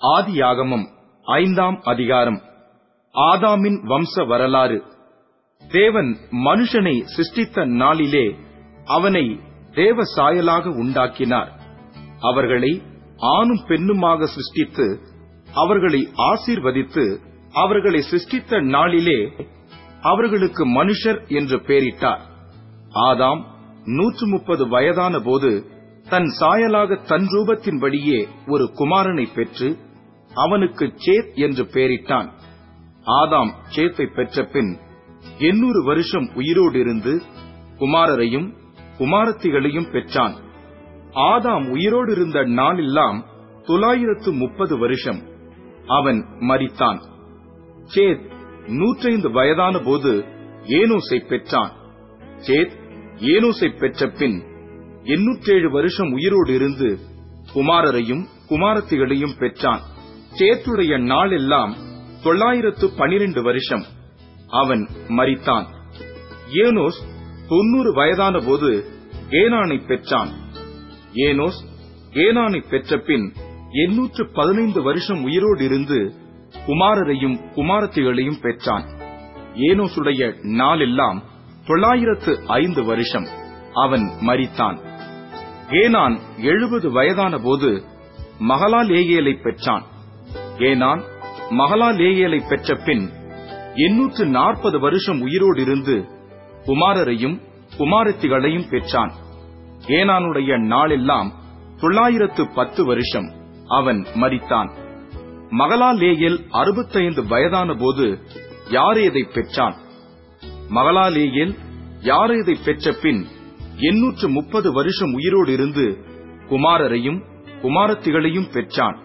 ஆதியாகமம் ஐந்தாம் அதிகாரம். ஆதாமின் வம்ச வரலாறு. தேவன் மனுஷனை சிருஷ்டித்த நாளிலே அவனை தேவ சாயலாக உண்டாக்கினார். அவர்களை ஆணும் பெண்ணுமாக சிருஷ்டித்து அவர்களை ஆசீர்வதித்து அவர்களை சிருஷ்டித்த நாளிலே அவர்களுக்கு மனுஷர் என்று பெயரிட்டார். ஆதாம் நூற்று முப்பது வயதான போது தன் சாயலாக தன் ரூபத்தின்படியே ஒரு குமாரனை பெற்று அவனுக்கு சேத் என்று பெயரிட்டான். ஆதாம் சேத்தை பெற்ற பின் எண்ணூறு வருஷம் உயிரோடு இருந்து குமாரரையும் குமாரத்திகளையும் பெற்றான். ஆதாம் உயிரோடு இருந்த நாளெல்லாம் தொள்ளாயிரத்து முப்பது வருஷம் அவன் மறித்தான் சேத் நூற்றைந்து வயதான போது ஏனோசை பெற்றான். சேத் ஏனோசை பெற்ற பின் எண்ணூற்றேழு வருஷம் உயிரோடு இருந்து குமாரரையும் குமாரத்திகளையும் பெற்றான். சேத்துடைய நாளெல்லாம் தொள்ளாயிரத்து பனிரெண்டு வருஷம். அவன் மறித்தான் ஏனோஸ் தொன்னூறு வயதான போது ஏனானை பெற்றான். ஏனோஸ் ஏனானை பெற்ற பின் எண்ணூற்று பதினைந்து வருஷம் உயிரோடு இருந்து குமாரரையும் குமாரத்திகளையும் பெற்றான். ஏனோசுடைய நாளெல்லாம் தொள்ளாயிரத்து ஐந்து வருஷம். அவன் மறித்தான் ஏனான் எழுபது வயதான போது மகலாலேயேலை பெற்றான். ஏனான் மகலாலேயேலை பெற்ற பின் எண்ணூற்று நாற்பது வருஷம் உயிரோடு இருந்து குமாரரையும் குமாரத்திகளையும் பெற்றான். ஏனானுடைய நாளெல்லாம் தொள்ளாயிரத்து பத்து வருஷம் அவன் மறித்தான் மகலாலேயல் அறுபத்தைந்து வயதான போது யாரேதை பெற்றான்? மகலாலேயல் யாரேதை பெற்ற பின் எண்ணூற்று முப்பது வருஷம் உயிரோடு இருந்து குமாரரையும் குமாரத்திகளையும் பெற்றான்.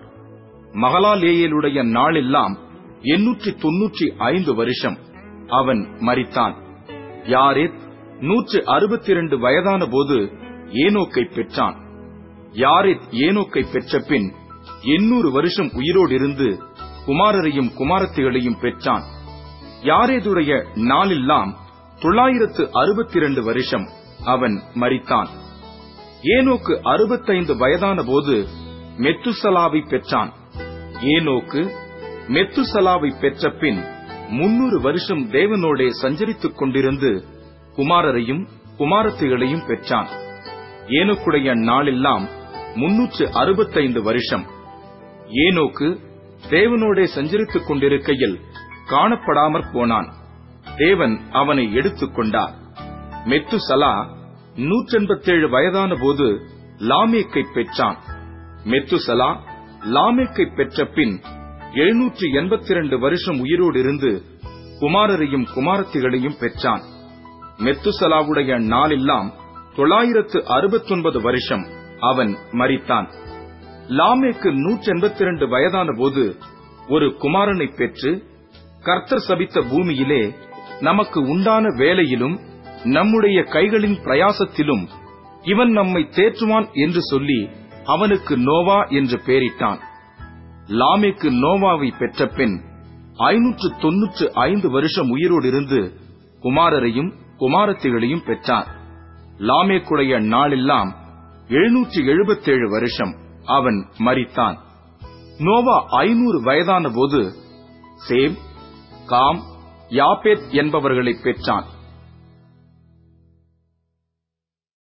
மகலாலேயலுடைய நாளெல்லாம் எண்ணூற்றி தொன்னூற்றி ஐந்து வருஷம். அவன் மறித்தான் யாரேத் நூற்று அறுபத்தி இரண்டு வயதான போது ஏனோக்கை பெற்றான். யாரேத் ஏனோக்கை பெற்ற பின் எண்ணூறு வருஷம் உயிரோடு இருந்து குமாரரையும் குமாரத்திகளையும் பெற்றான். யாரேதுடைய நாளெல்லாம் தொள்ளாயிரத்து அறுபத்தி இரண்டு வருஷம் அவன் மறித்தான் ஏனோக்கு அறுபத்தைந்து வயதான போது மெத்துசலாவை பெற்றான். ஏனோக்கு மெத்துசலாவை பெற்ற பின் முன்னூறு வருஷம் தேவனோடே சஞ்சரித்துக் கொண்டிருந்து குமாரரையும் குமாரத்திகளையும் பெற்றான். ஏனோக்குடைய நாளெல்லாம் முன்னூற்று அறுபத்தைந்து வருஷம். ஏனோக்கு தேவனோடே சஞ்சரித்துக் கொண்டிருக்கையில் காணப்படாமற் போனான். தேவன் அவனை எடுத்துக் கொண்டார். மெத்துசலா நூற்றெண்பத்தேழு வயதான போது லாமேக்கை பெற்றான். மெத்துசலா லாமேக்கை பெற்ற பின் எழுநூற்று எண்பத்தி இரண்டு வருஷம் உயிரோடு இருந்து குமாரரையும் குமாரத்திகளையும் பெற்றான். மெத்துசலாவுடைய நாளெல்லாம் தொள்ளாயிரத்து அறுபத்தொன்பது வருஷம் அவன் மறித்தான் லாமேக்கு நூற்றி எண்பத்தி இரண்டு வயதான போது ஒரு குமாரனை பெற்று கர்த்தர் சபித்த பூமியிலே நமக்கு உண்டான வேலையிலும் நம்முடைய கைகளின் பிரயாசத்திலும் இவன் நம்மை தேற்றுவான் என்று சொல்லி அவனுக்கு நோவா என்று பெயரிட்டான் லாமேக்கு நோவாவை பெற்ற பின் ஐநூற்று தொன்னூற்று ஐந்து வருஷம் உயிரோடு இருந்து குமாரரையும் குமாரத்திகளையும் பெற்றார் லாமேக்குடைய நாளெல்லாம் எழுநூற்றி எழுபத்தேழு வருஷம் அவன் மறித்தான் நோவா ஐநூறு வயதான போது சேம் காம் யாபேத் என்பவர்களை பெற்றான்.